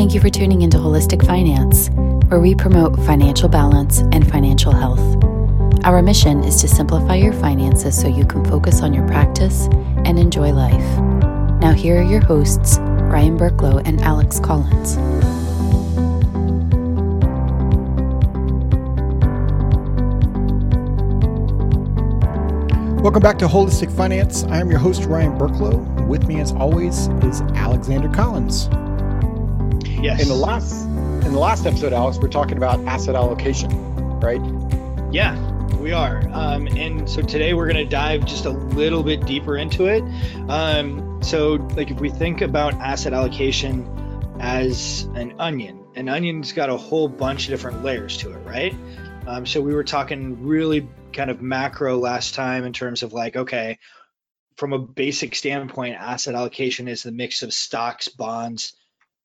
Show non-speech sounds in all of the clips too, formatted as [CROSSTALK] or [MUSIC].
Thank you for tuning into Holistic Finance, where we promote financial balance and financial health. Our mission is to simplify your finances so you can focus on your practice and enjoy life. Now, here are your hosts, Ryan Burklow and Alex Collins. Welcome back to Holistic Finance. I am your host, Ryan Burklow. With me, as always, is Alexander Collins. Yes. In the last in the last episode, Alex, we're talking about asset allocation, right? Yeah, we are. Um, and so today we're going to dive just a little bit deeper into it. Um, so, like, if we think about asset allocation as an onion, an onion's got a whole bunch of different layers to it, right? Um, so we were talking really kind of macro last time in terms of like, okay, from a basic standpoint, asset allocation is the mix of stocks, bonds,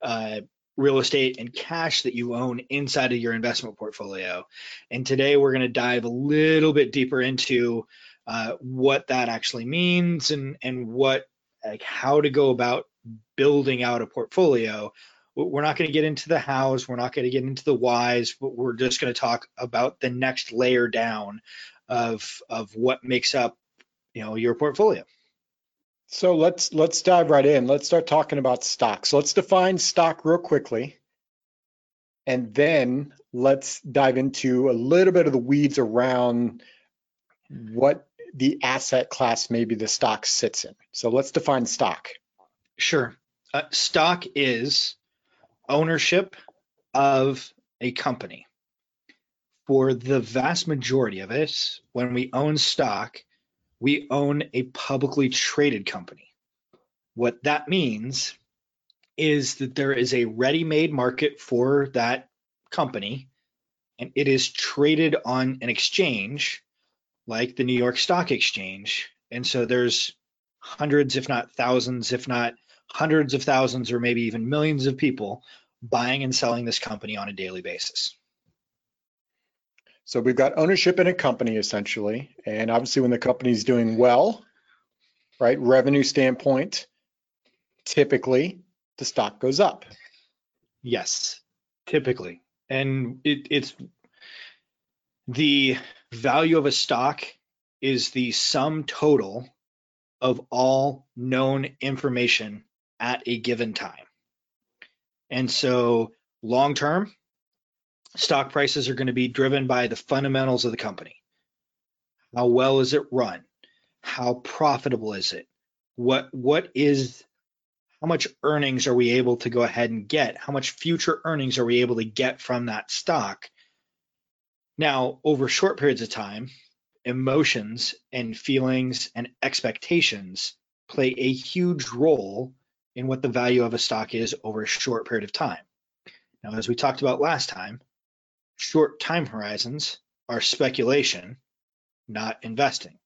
uh, real estate, and cash that you own inside of your investment portfolio. And today we're going to dive a little bit deeper into uh, what that actually means and and what like how to go about building out a portfolio we're not going to get into the hows we're not going to get into the whys but we're just going to talk about the next layer down of of what makes up you know your portfolio. So let's let's dive right in. Let's start talking about stocks. Let's define stock real quickly. And then let's dive into a little bit of the weeds around what the asset class maybe the stock sits in. So let's define stock. Sure. Uh, stock is ownership of a company for the vast majority of us, when we own stock, we own a publicly traded company. What that means is that there is a ready made market for that company, and it is traded on an exchange like the New York Stock Exchange. And so there's hundreds, if not thousands, if not hundreds of thousands, or maybe even millions of people buying and selling this company on a daily basis. So we've got ownership in a company essentially, and obviously when the company is doing well, right, revenue standpoint, typically the stock goes up. Yes, typically, and it, it's the value of a stock is the sum total of all known information at a given time. And so long term, stock prices are going to be driven by the fundamentals of the company. How well is it run? How profitable is it? What what is how much earnings are we able to go ahead and get? How much future earnings are we able to get from that stock? Now, over short periods of time, emotions and feelings and expectations play a huge role in what the value of a stock is over a short period of time. Now, as we talked about last time, short time horizons are speculation, not investing.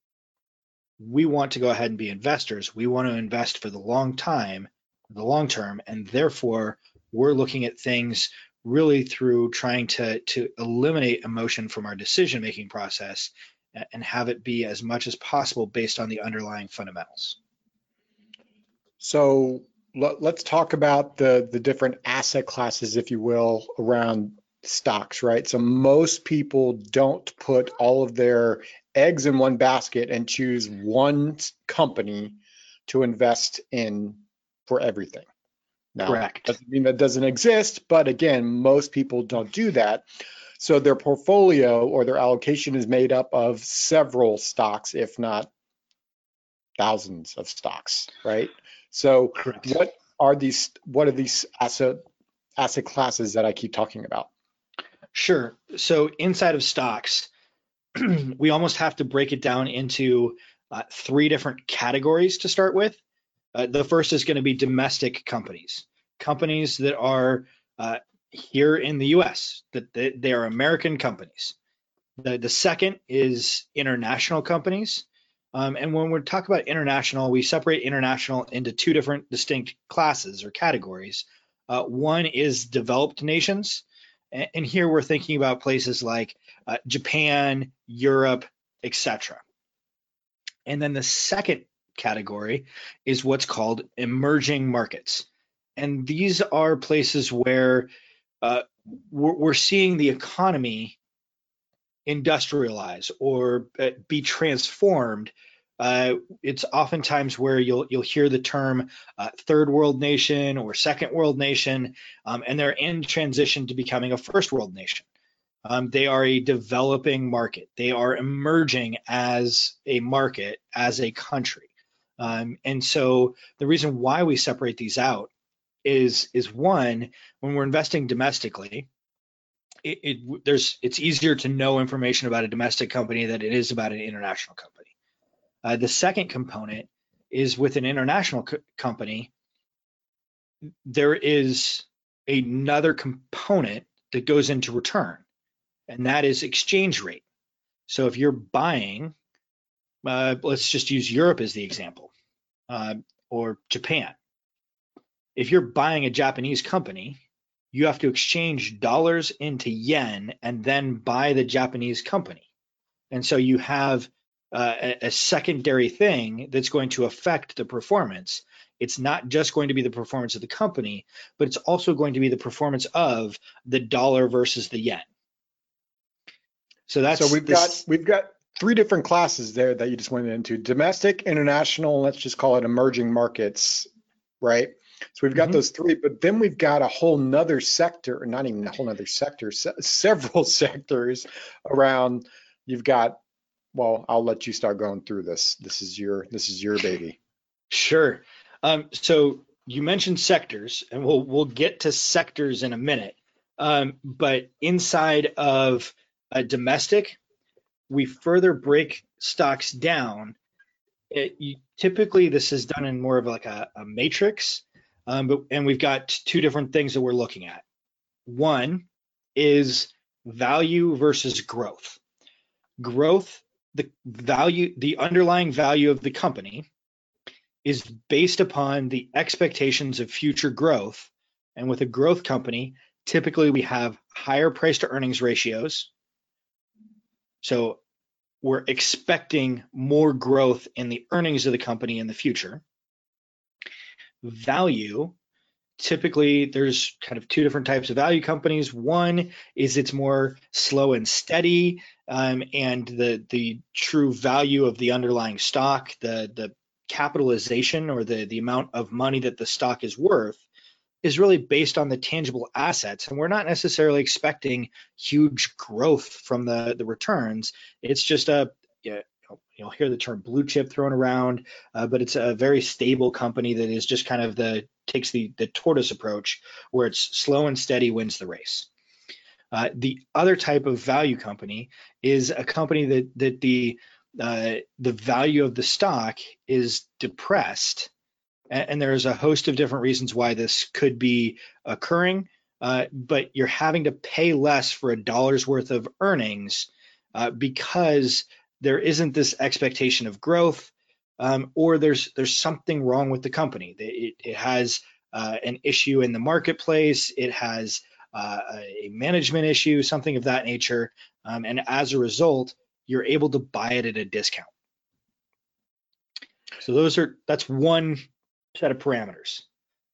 We want to go ahead and be investors. We want to invest for the long time, the long term, and therefore we're looking at things really through trying to to eliminate emotion from our decision making process and have it be as much as possible based on the underlying fundamentals. So let, us talk about the the different asset classes, if you will, around stocks, right? So most people don't put all of their eggs in one basket and choose one company to invest in for everything. Now, Correct. Doesn't mean that doesn't exist, but again, most people don't do that. So their portfolio or their allocation is made up of several stocks, if not thousands of stocks, right? So Correct. what are these what are these asset asset classes that I keep talking about? Sure. So inside of stocks, [CLEARS THROAT] we almost have to break it down into uh, three different categories to start with. Uh, the first is going to be domestic companies, companies that are uh, here in the U.S. that they, they, are American companies. The, the second is international companies. Um, and when we talk about international, we separate international into two different distinct classes or categories. Uh, one is developed nations, and here we're thinking about places like uh, Japan, Europe, etc. And then the second category is what's called emerging markets. and these are places where uh, we're, seeing the economy industrialize or uh, be transformed uh, it's oftentimes where you'll you'll hear the term uh, third world nation or second world nation, um, and they're in transition to becoming a first world nation. Um, they are a developing market. They are emerging as a market, as a country. Um, and so the reason why we separate these out is is one when we're investing domestically. It, it, there's it's easier to know information about a domestic company than it is about an international company. Uh, the second component is with an international co- company, there is another component that goes into return, and that is exchange rate. So if you're buying, uh, let's just use Europe as the example, uh, or Japan. If you're buying a Japanese company, you have to exchange dollars into yen and then buy the Japanese company. And so you have uh, a, a secondary thing that's going to affect the performance. It's not just going to be the performance of the company, but it's also going to be the performance of the dollar versus the yen. So that's so we've this, got we've got three different classes there that you just went into: domestic, international, let's just call it emerging markets, right? So we've got mm-hmm. those three, but then we've got a whole nother sector, not even a whole nother sector, se- [LAUGHS] several sectors around. You've got well, I'll let you start going through this. This is your this is your baby. [LAUGHS] Sure. Um, so you mentioned sectors, and we'll we'll get to sectors in a minute. Um, but inside of a domestic, we further break stocks down. It, you, typically, this is done in more of like a, a matrix, um, but and we've got two different things that we're looking at. One is value versus growth. Growth the value, the underlying value of the company is based upon the expectations of future growth. And with a growth company, typically we have higher price to earnings ratios. So we're expecting more growth in the earnings of the company in the future. Value typically there's kind of two different types of value companies. One is it's more slow and steady, um, and the the true value of the underlying stock, the the capitalization or the the amount of money that the stock is worth is really based on the tangible assets and we're not necessarily expecting huge growth from the the returns it's just a you'll hear the term blue chip thrown around, uh, but it's a very stable company that is just kind of the takes the the tortoise approach, where it's slow and steady wins the race. Uh, the other type of value company is a company that that the uh, the value of the stock is depressed, and, and, there's a host of different reasons why this could be occurring. Uh, but you're having to pay less for a dollar's worth of earnings uh, because there isn't this expectation of growth, um, or there's there's something wrong with the company. It, it has uh, an issue in the marketplace. It has uh, a management issue, something of that nature, um, and as a result, you're able to buy it at a discount. So those are that's one set of parameters.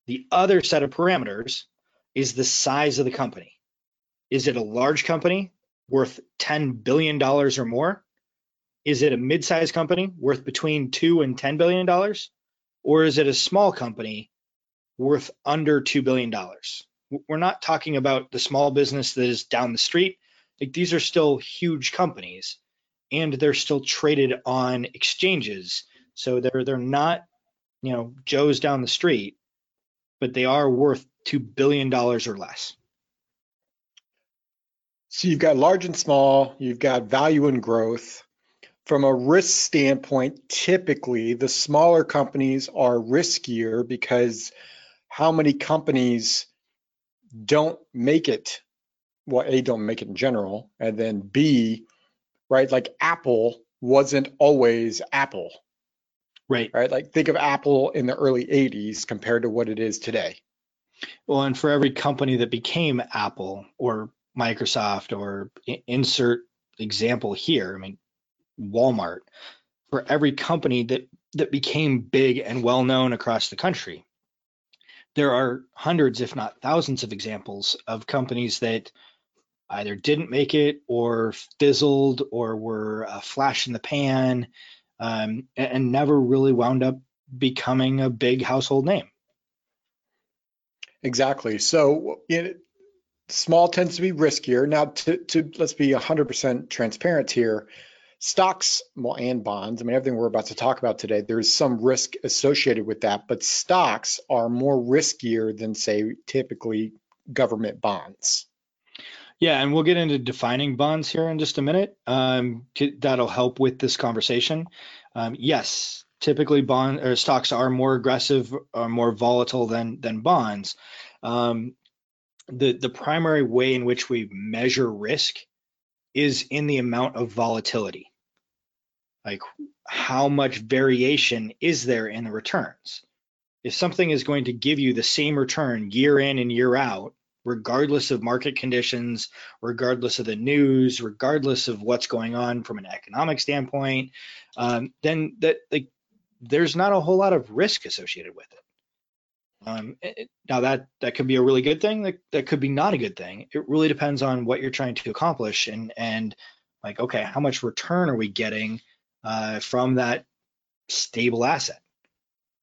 The other set of parameters is the size of the company. Is it a large company worth $10 billion or more? Is it a mid-sized company worth between two and ten billion dollars, or is it a small company worth under two billion dollars? We're not talking about the small business that is down the street. Like these are still huge companies, and they're still traded on exchanges. So they're they're not, you know, Joe's down the street, but they are worth two billion dollars or less. So you've got large and small, you've got value and growth from a risk standpoint, typically the smaller companies are riskier because how many companies don't make it? Well, A, don't make it in general, and then B, right, like Apple wasn't always Apple. Right. Right. Like think of Apple in the early 80s compared to what it is today. Well, and for every company that became Apple or Microsoft or insert example here, I mean, Walmart, for every company that that became big and well known across the country. there are hundreds, if not thousands, of examples of companies that either didn't make it or fizzled or were a flash in the pan um, and, and never really wound up becoming a big household name. Exactly. So small tends to be riskier. Now, to, to let's be 100% transparent here. Stocks, and bonds. I mean, everything we're about to talk about today, there's some risk associated with that, but stocks are more riskier than, say, typically government bonds. Yeah, and we'll get into defining bonds here in just a minute. Um, that'll help with this conversation. Um, yes, typically bond or stocks are more aggressive or more volatile than than bonds. Um, the the primary way in which we measure risk is in the amount of volatility. Like how much variation is there in the returns? If something is going to give you the same return year in and year out, regardless of market conditions, regardless of the news, regardless of what's going on from an economic standpoint, um, then that like there's not a whole lot of risk associated with it. Um, it, now that that could be a really good thing. That that could be not a good thing. It really depends on what you're trying to accomplish and and like okay, how much return are we getting uh, from that stable asset?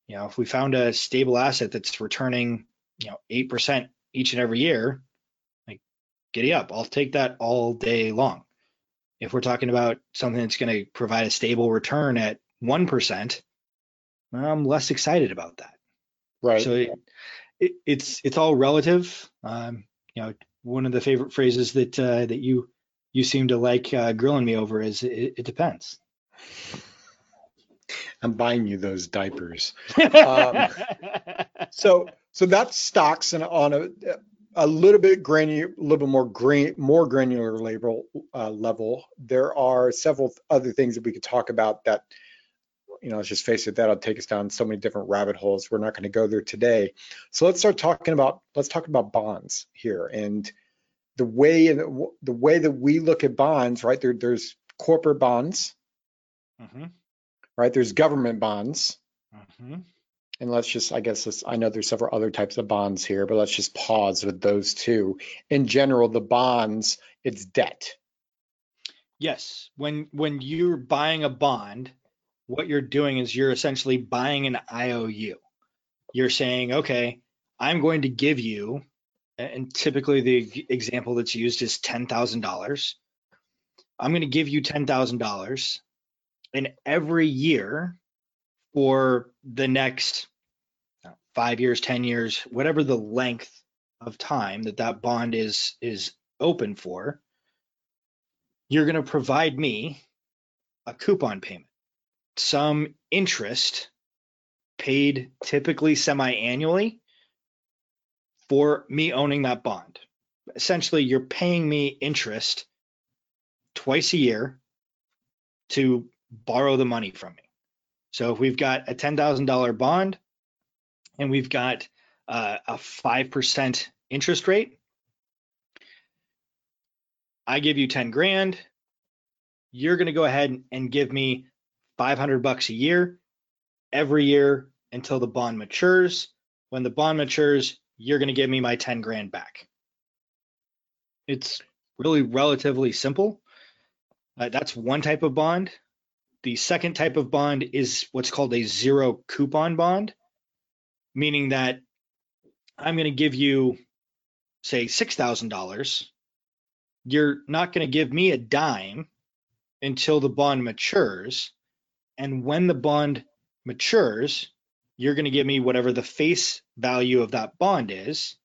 You know, if we found a stable asset that's returning you know eight percent each and every year, like giddy up. I'll take that all day long. If we're talking about something that's going to provide a stable return at 1%, I'm less excited about that. Right. So it, it, it's it's all relative. Um, you know, one of the favorite phrases that uh, that you you seem to like uh, grilling me over is it, it depends. I'm buying you those diapers. [LAUGHS] Um, so so that's stocks and on a a little bit granular, a little bit more grain, more granular level uh, level. There are several other things that we could talk about that, you know, let's just face it, that'll take us down so many different rabbit holes. We're not going to go there today. So let's start talking about let's talk about bonds here and the way the way that we look at bonds. Right there, there's corporate bonds. Mm-hmm right? There's government bonds. Mm-hmm. And let's just, I guess, I know there's several other types of bonds here, but let's just pause with those two. In general, the bonds, it's debt. Yes. When when you're buying a bond, what you're doing is you're essentially buying an IOU. You're saying, okay, I'm going to give you, and typically the example that's used is $10,000. I'm going to give you $10,000 and every year for the next five years, 10 years, whatever the length of time that that bond is is open for, you're going to provide me a coupon payment, some interest paid typically semi-annually for me owning that bond. Essentially, you're paying me interest twice a year to borrow the money from me. So if we've got a $10,000 bond and we've got uh, a 5% interest rate, I give you 10 grand. You're going to go ahead and give me 500 bucks a year every year until the bond matures. When the bond matures, you're going to give me my 10 grand back. It's really relatively simple. Uh, that's one type of bond. The second type of bond is what's called a zero coupon bond, meaning that I'm going to give you, say, $6,000. You're not going to give me a dime until the bond matures. And when the bond matures, you're going to give me whatever the face value of that bond is,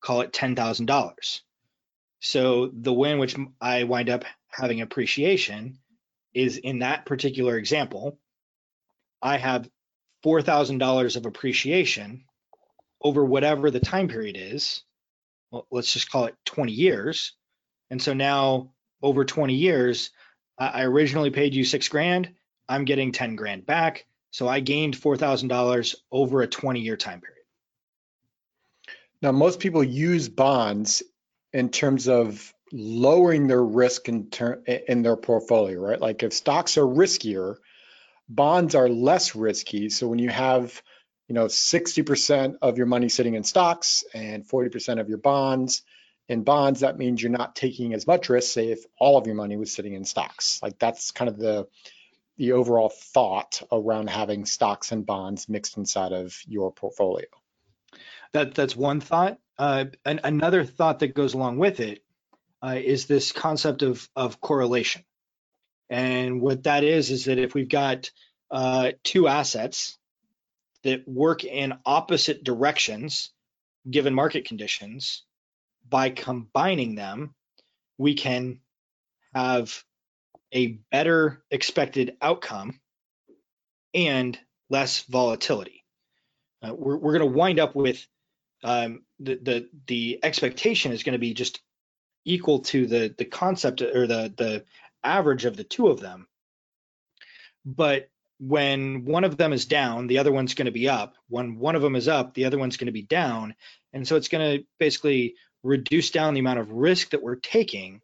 call it $10,000. So the way in which I wind up having appreciation is in that particular example, I have $4,000 of appreciation over whatever the time period is. Well, let's just call it 20 years. And so now over 20 years, I originally paid you six grand. I'm getting 10 grand back. So I gained $4,000 over a 20 year time period. Now, most people use bonds in terms of lowering their risk in, ter- in their portfolio, right? Like if stocks are riskier, bonds are less risky. So when you have you know, 60% of your money sitting in stocks and 40% of your bonds. In bonds, that means you're not taking as much risk, say if all of your money was sitting in stocks. Like that's kind of the the overall thought around having stocks and bonds mixed inside of your portfolio. That that's one thought. Uh, and another thought that goes along with it uh, is this concept of of correlation. And what that is is that if we've got uh, two assets that work in opposite directions given market conditions, by combining them, we can have a better expected outcome and less volatility. Uh, we're we're going to wind up with um, the the the expectation is going to be just equal to the the concept or the the average of the two of them. But when one of them is down, the other one's going to be up. When one of them is up, the other one's going to be down. And so it's going to basically reduce down the amount of risk that we're taking.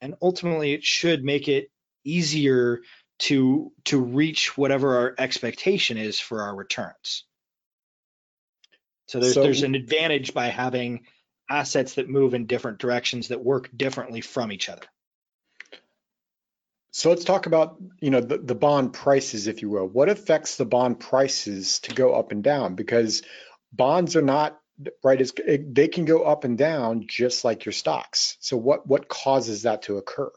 And ultimately, it should make it easier to to reach whatever our expectation is for our returns. So there's so, there's an advantage by having assets that move in different directions that work differently from each other. So let's talk about, you know, the, the bond prices, if you will. What affects the bond prices to go up and down? Because bonds are not right. They can go up and down just like your stocks. So what what causes that to occur?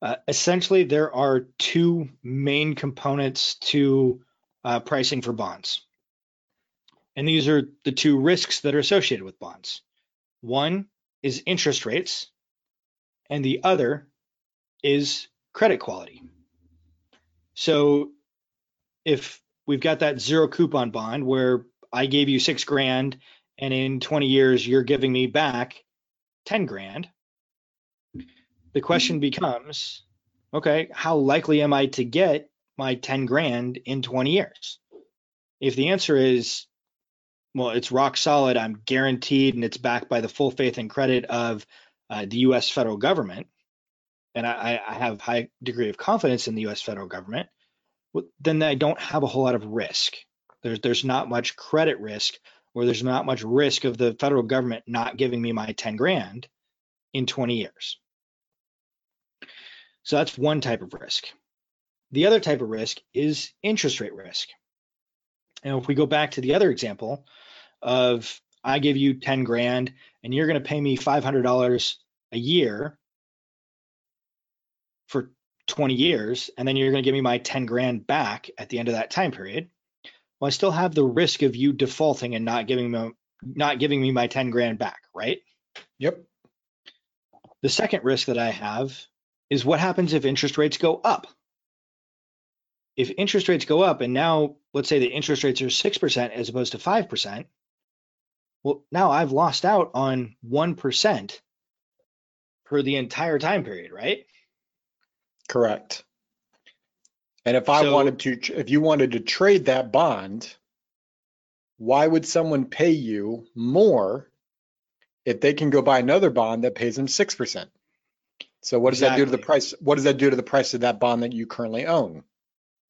Uh, essentially, there are two main components to uh, pricing for bonds, and these are the two risks that are associated with bonds. One is interest rates, and the other is credit quality. So if we've got that zero coupon bond where I gave you six grand and in 20 years you're giving me back 10 grand, the question becomes okay, how likely am I to get my 10 grand in 20 years? If the answer is, well, it's rock solid, I'm guaranteed, and it's backed by the full faith and credit of uh, the US federal government, and I, I have high degree of confidence in the U.S. federal government, then I don't have a whole lot of risk. There's there's not much credit risk, or there's not much risk of the federal government not giving me my 10 grand in 20 years. So that's one type of risk. The other type of risk is interest rate risk. And if we go back to the other example of I give you 10 grand and you're going to pay me $500 a year for 20 years and then you're going to give me my 10 grand back at the end of that time period well i still have the risk of you defaulting and not giving me not giving me my 10 grand back right? Yep. The second risk that i have is what happens if interest rates go up? If interest rates go up and now let's say the interest rates are 6% as opposed to 5% well now i've lost out on 1% for the entire time period right? Correct. And if I so, wanted to, if you wanted to trade that bond, why would someone pay you more if they can go buy another bond that pays them 6%? So what does that do to the price? What does that do to the price of that bond that you currently own?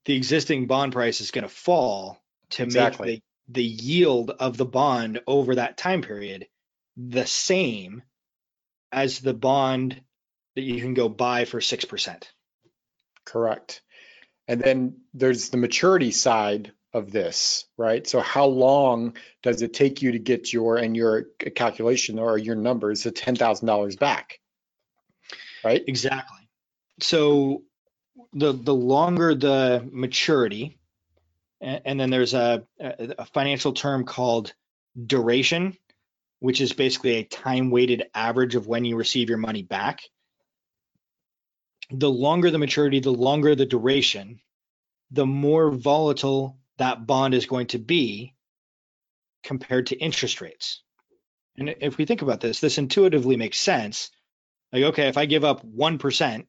The existing bond price is going to fall to exactly. make the, the yield of the bond over that time period the same as the bond that you can go buy for 6%. Correct. And then there's the maturity side of this, right? So how long does it take you to get your and your calculation or your numbers the ten thousand dollars back? Right? Exactly. So the the longer the maturity, and, then there's a, a financial term called duration, which is basically a time weighted average of when you receive your money back the longer the maturity, the longer the duration, the more volatile that bond is going to be compared to interest rates. And if we think about this, this intuitively makes sense. Like, okay, if I give up 1%,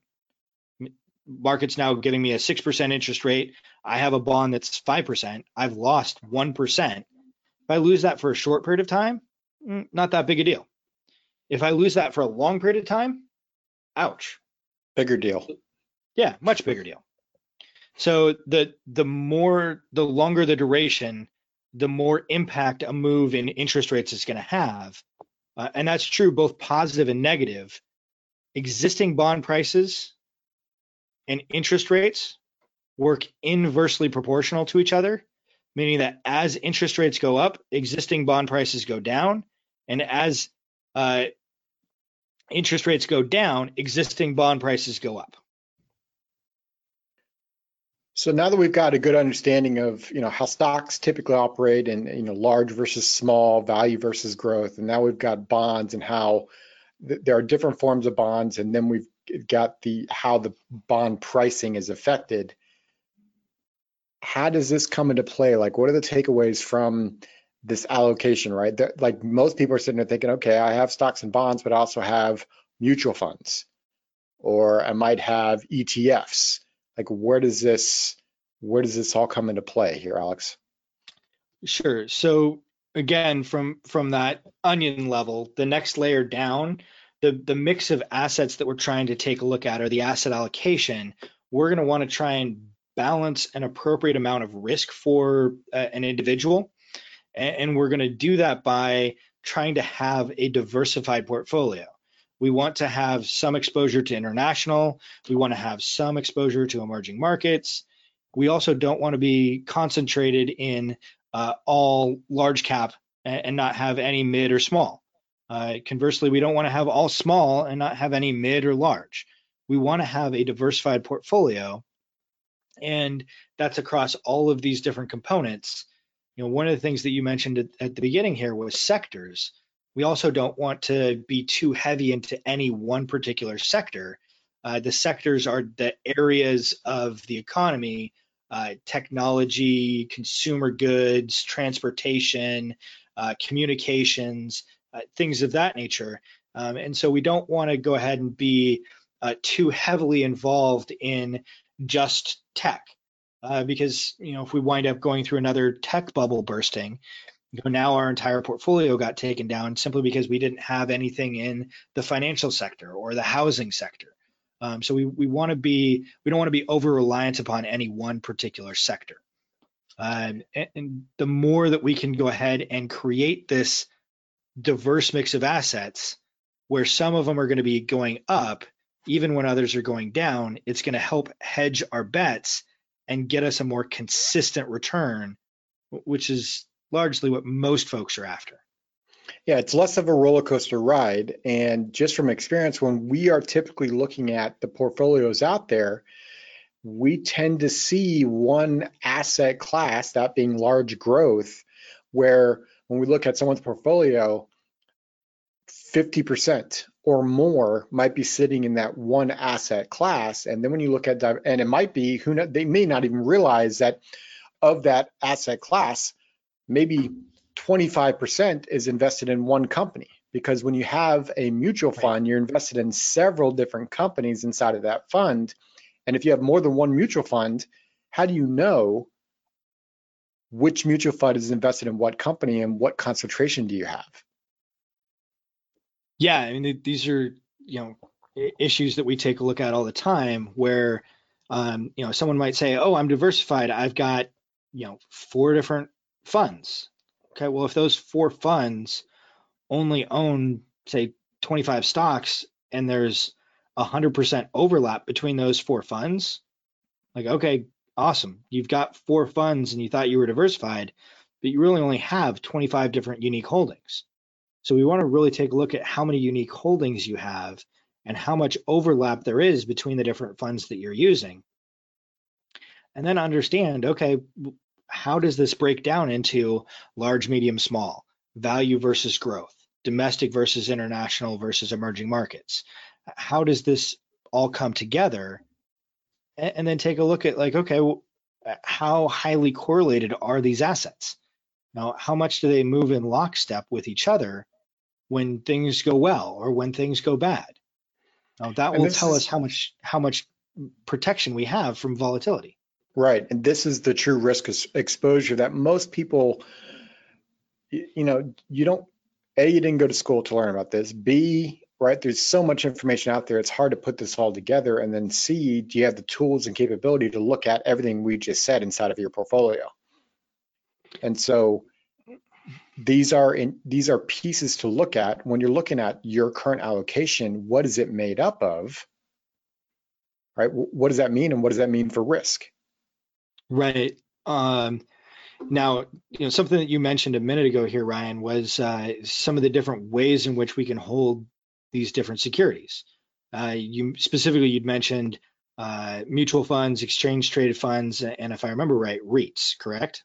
market's now giving me a 6% interest rate. I have a bond that's 5%. I've lost 1%. If I lose that for a short period of time, mm, not that big a deal. If I lose that for a long period of time, ouch. Bigger deal. Yeah, much bigger deal. So the the more the longer the duration, the more impact a move in interest rates is going to have. Uh, and that's true both positive and negative. Existing bond prices and interest rates work inversely proportional to each other, meaning that as interest rates go up, existing bond prices go down. And as uh, interest rates go down, existing bond prices go up. So now that we've got a good understanding of you know how stocks typically operate and you know large versus small, value versus growth, and now we've got bonds and how th- there are different forms of bonds, and then we've got the how the bond pricing is affected. How does this come into play? Like, what are the takeaways from this allocation? Right, that, like most people are sitting there thinking, okay, I have stocks and bonds, but I also have mutual funds, or I might have ETFs like where does this where does this all come into play here alex? Sure. So again from from that onion level the next layer down the the mix of assets that we're trying to take a look at or the asset allocation. We're going to want to try and balance an appropriate amount of risk for uh, an individual and, we're going to do that by trying to have a diversified portfolio we want to have some exposure to international. We want to have some exposure to emerging markets. We also don't want to be concentrated in uh, all large cap and, not have any mid or small. Uh, conversely, we don't want to have all small and not have any mid or large. We want to have a diversified portfolio, and that's across all of these different components. You know, one of the things that you mentioned at, at the beginning here was sectors we also don't want to be too heavy into any one particular sector. Uh, the sectors are the areas of the economy uh, technology, consumer goods, transportation, uh, communications, uh, things of that nature. Um, and so we don't want to go ahead and be uh, too heavily involved in just tech. Uh, because you know if we wind up going through another tech bubble bursting, you know, now our entire portfolio got taken down simply because we didn't have anything in the financial sector or the housing sector. Um, so we, we want to be we don't want to be over reliant upon any one particular sector. Um, and, and the more that we can go ahead and create this diverse mix of assets, where some of them are going to be going up, even when others are going down, it's going to help hedge our bets and get us a more consistent return, which is largely what most folks are after. Yeah, it's less of a roller coaster ride. And just from experience, when we are typically looking at the portfolios out there, we tend to see one asset class, that being large growth, where when we look at someone's portfolio, 50% or more might be sitting in that one asset class. And then when you look at, and it might be, who they may not even realize that of that asset class, maybe 25% is invested in one company because when you have a mutual fund, you're invested in several different companies inside of that fund. And if you have more than one mutual fund, how do you know which mutual fund is invested in what company and what concentration do you have? Yeah, I mean these are you know issues that we take a look at all the time where um, you know someone might say, "Oh, I'm diversified. I've got you know four different funds. Okay, well, if those four funds only own, say, 25 stocks and there's 100% overlap between those four funds, like, okay, awesome. You've got four funds and you thought you were diversified, but you really only have 25 different unique holdings. So we want to really take a look at how many unique holdings you have and how much overlap there is between the different funds that you're using. And then understand, okay, how does this break down into large, medium, small, value versus growth, domestic versus international versus emerging markets? How does this all come together? And, then take a look at like, okay, how highly correlated are these assets? Now, how much do they move in lockstep with each other when things go well or when things go bad? Now that will tell is, us how much how much protection we have from volatility. Right. And this is the true risk exposure that most people, you know, you don't, A, you didn't go to school to learn about this. B, right, there's so much information out there, it's hard to put this all together. And then C, do you have the tools and capability to look at everything we just said inside of your portfolio? And so these are in, these are pieces to look at when you're looking at your current allocation. What is it made up of? Right? What does that mean, and what does that mean for risk? Right. Um, now, you know, something that you mentioned a minute ago here, Ryan, was uh, some of the different ways in which we can hold these different securities. Uh, you specifically, you'd mentioned uh, mutual funds, exchange traded funds, and if I remember right, REITs, correct?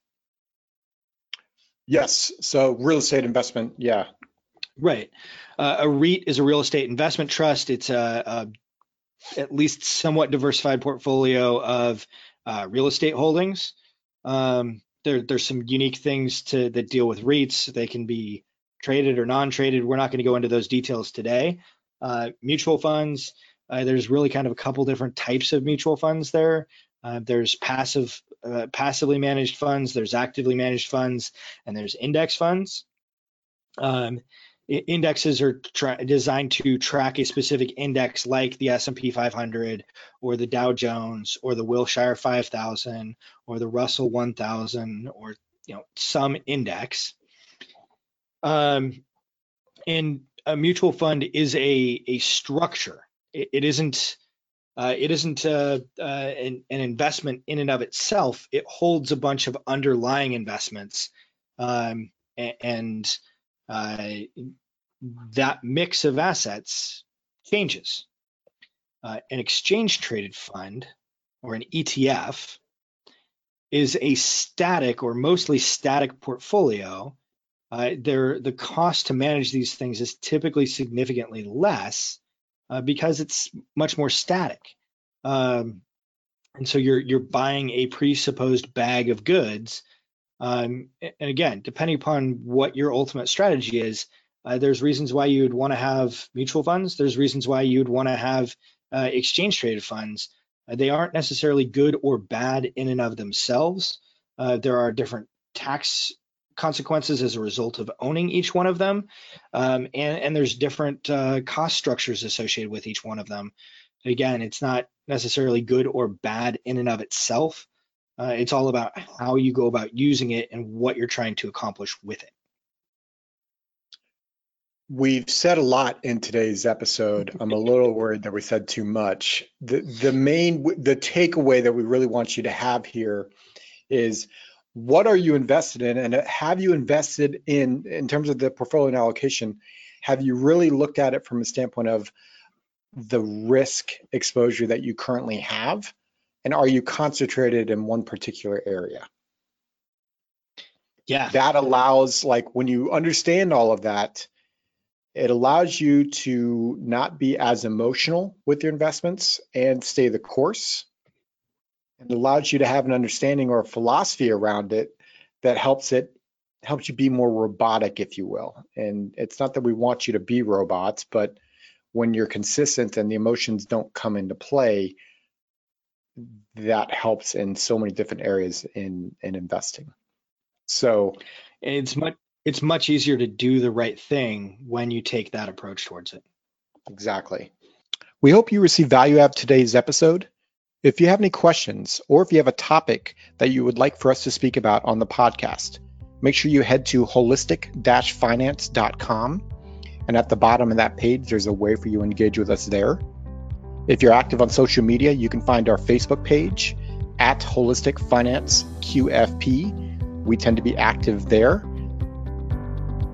Yes. So real estate investment, yeah. Right. Uh, a REIT is a real estate investment trust. It's a, a at least somewhat diversified portfolio of uh, real estate holdings. Um, there, there's some unique things to that deal with REITs. They can be traded or non-traded. We're not going to go into those details today. Uh, mutual funds. Uh, there's really kind of a couple different types of mutual funds there. Uh, there's passive, uh, passively managed funds. There's actively managed funds, and there's index funds. Um, indexes are tra- designed to track a specific index, like the S&P 500, or the Dow Jones, or the Wilshire 5000, or the Russell 1000, or you know some index. Um, and a mutual fund is a a structure. it, it isn't uh, it isn't uh, uh, an, an, investment in and of itself. It holds a bunch of underlying investments, um, and, uh, that mix of assets changes. Uh, an exchange traded fund or an ETF is a static or mostly static portfolio. Uh, the cost to manage these things is typically significantly less uh, because it's much more static. Um, and so you're you're buying a presupposed bag of goods. Um, and again, depending upon what your ultimate strategy is, uh, there's reasons why you would want to have mutual funds. There's reasons why you would want to have uh, exchange traded funds. Uh, they aren't necessarily good or bad in and of themselves. Uh, there are different tax consequences as a result of owning each one of them. Um, and, and, there's different uh, cost structures associated with each one of them. Again, it's not necessarily good or bad in and of itself. Uh, it's all about how you go about using it and what you're trying to accomplish with it. We've said a lot in today's episode. I'm a little worried that we said too much. The the main the takeaway that we really want you to have here is what are you invested in? And have you invested in in terms of the portfolio allocation have you really looked at it from a standpoint of the risk exposure that you currently have? And are you concentrated in one particular area? Yeah. That allows like when you understand all of that it allows you to not be as emotional with your investments and stay the course and allows you to have an understanding or a philosophy around it that helps it helps you be more robotic if you will. And it's not that we want you to be robots but when you're consistent and the emotions don't come into play that helps in so many different areas in in investing. So it's much it's much easier to do the right thing when you take that approach towards it. Exactly. We hope you receive value out of today's episode if you have any questions or if you have a topic that you would like for us to speak about on the podcast, make sure you head to holistic finance.com. And at the bottom of that page, there's a way for you to engage with us there. If you're active on social media, you can find our Facebook page at Holistic Finance QFP. We tend to be active there.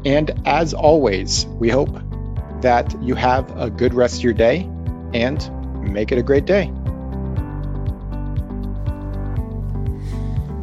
And as always, we hope that you have a good rest of your day and make it a great day.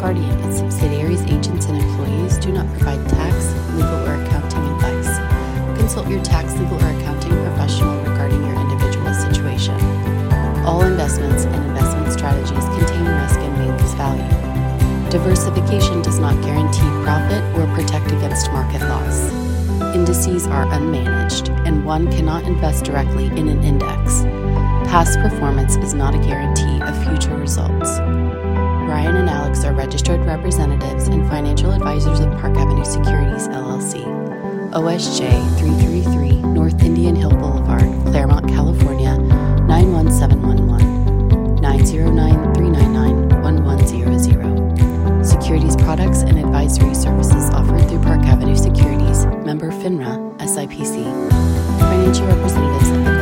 Guardian, its subsidiaries, agents, and employees do not provide tax, legal, or accounting advice. Consult your tax, legal, or accounting professional regarding your individual situation. All investments and investment strategies contain risk and may lose value. Diversification does not guarantee profit or protect against market loss. Indices are unmanaged, and one cannot invest directly in an index. Past performance is not a guarantee of future results. Ryan and are registered representatives and financial advisors of Park Avenue Securities LLC. OSJ 333 North Indian Hill Boulevard, Claremont, California 91711. 909 399 1100. Securities products and advisory services offered through Park Avenue Securities, member FINRA, SIPC. Financial representative